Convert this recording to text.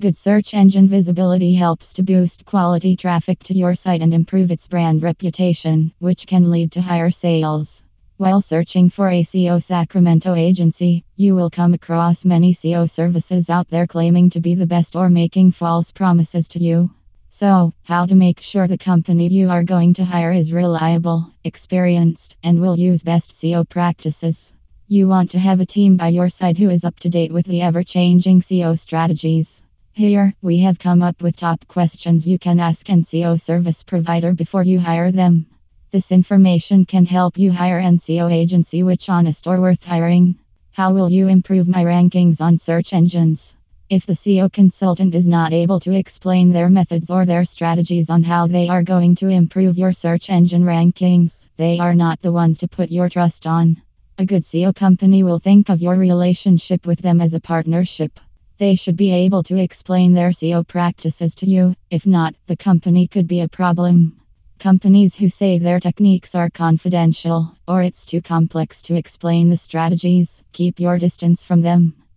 Good search engine visibility helps to boost quality traffic to your site and improve its brand reputation, which can lead to higher sales. While searching for a SEO Sacramento agency, you will come across many SEO services out there claiming to be the best or making false promises to you. So, how to make sure the company you are going to hire is reliable, experienced, and will use best SEO practices? You want to have a team by your side who is up to date with the ever changing SEO strategies. Here, we have come up with top questions you can ask SEO service provider before you hire them. This information can help you hire SEO agency which honest or worth hiring. How will you improve my rankings on search engines? If the SEO consultant is not able to explain their methods or their strategies on how they are going to improve your search engine rankings, they are not the ones to put your trust on. A good SEO company will think of your relationship with them as a partnership. They should be able to explain their SEO practices to you. If not, the company could be a problem. Companies who say their techniques are confidential or it's too complex to explain the strategies, keep your distance from them.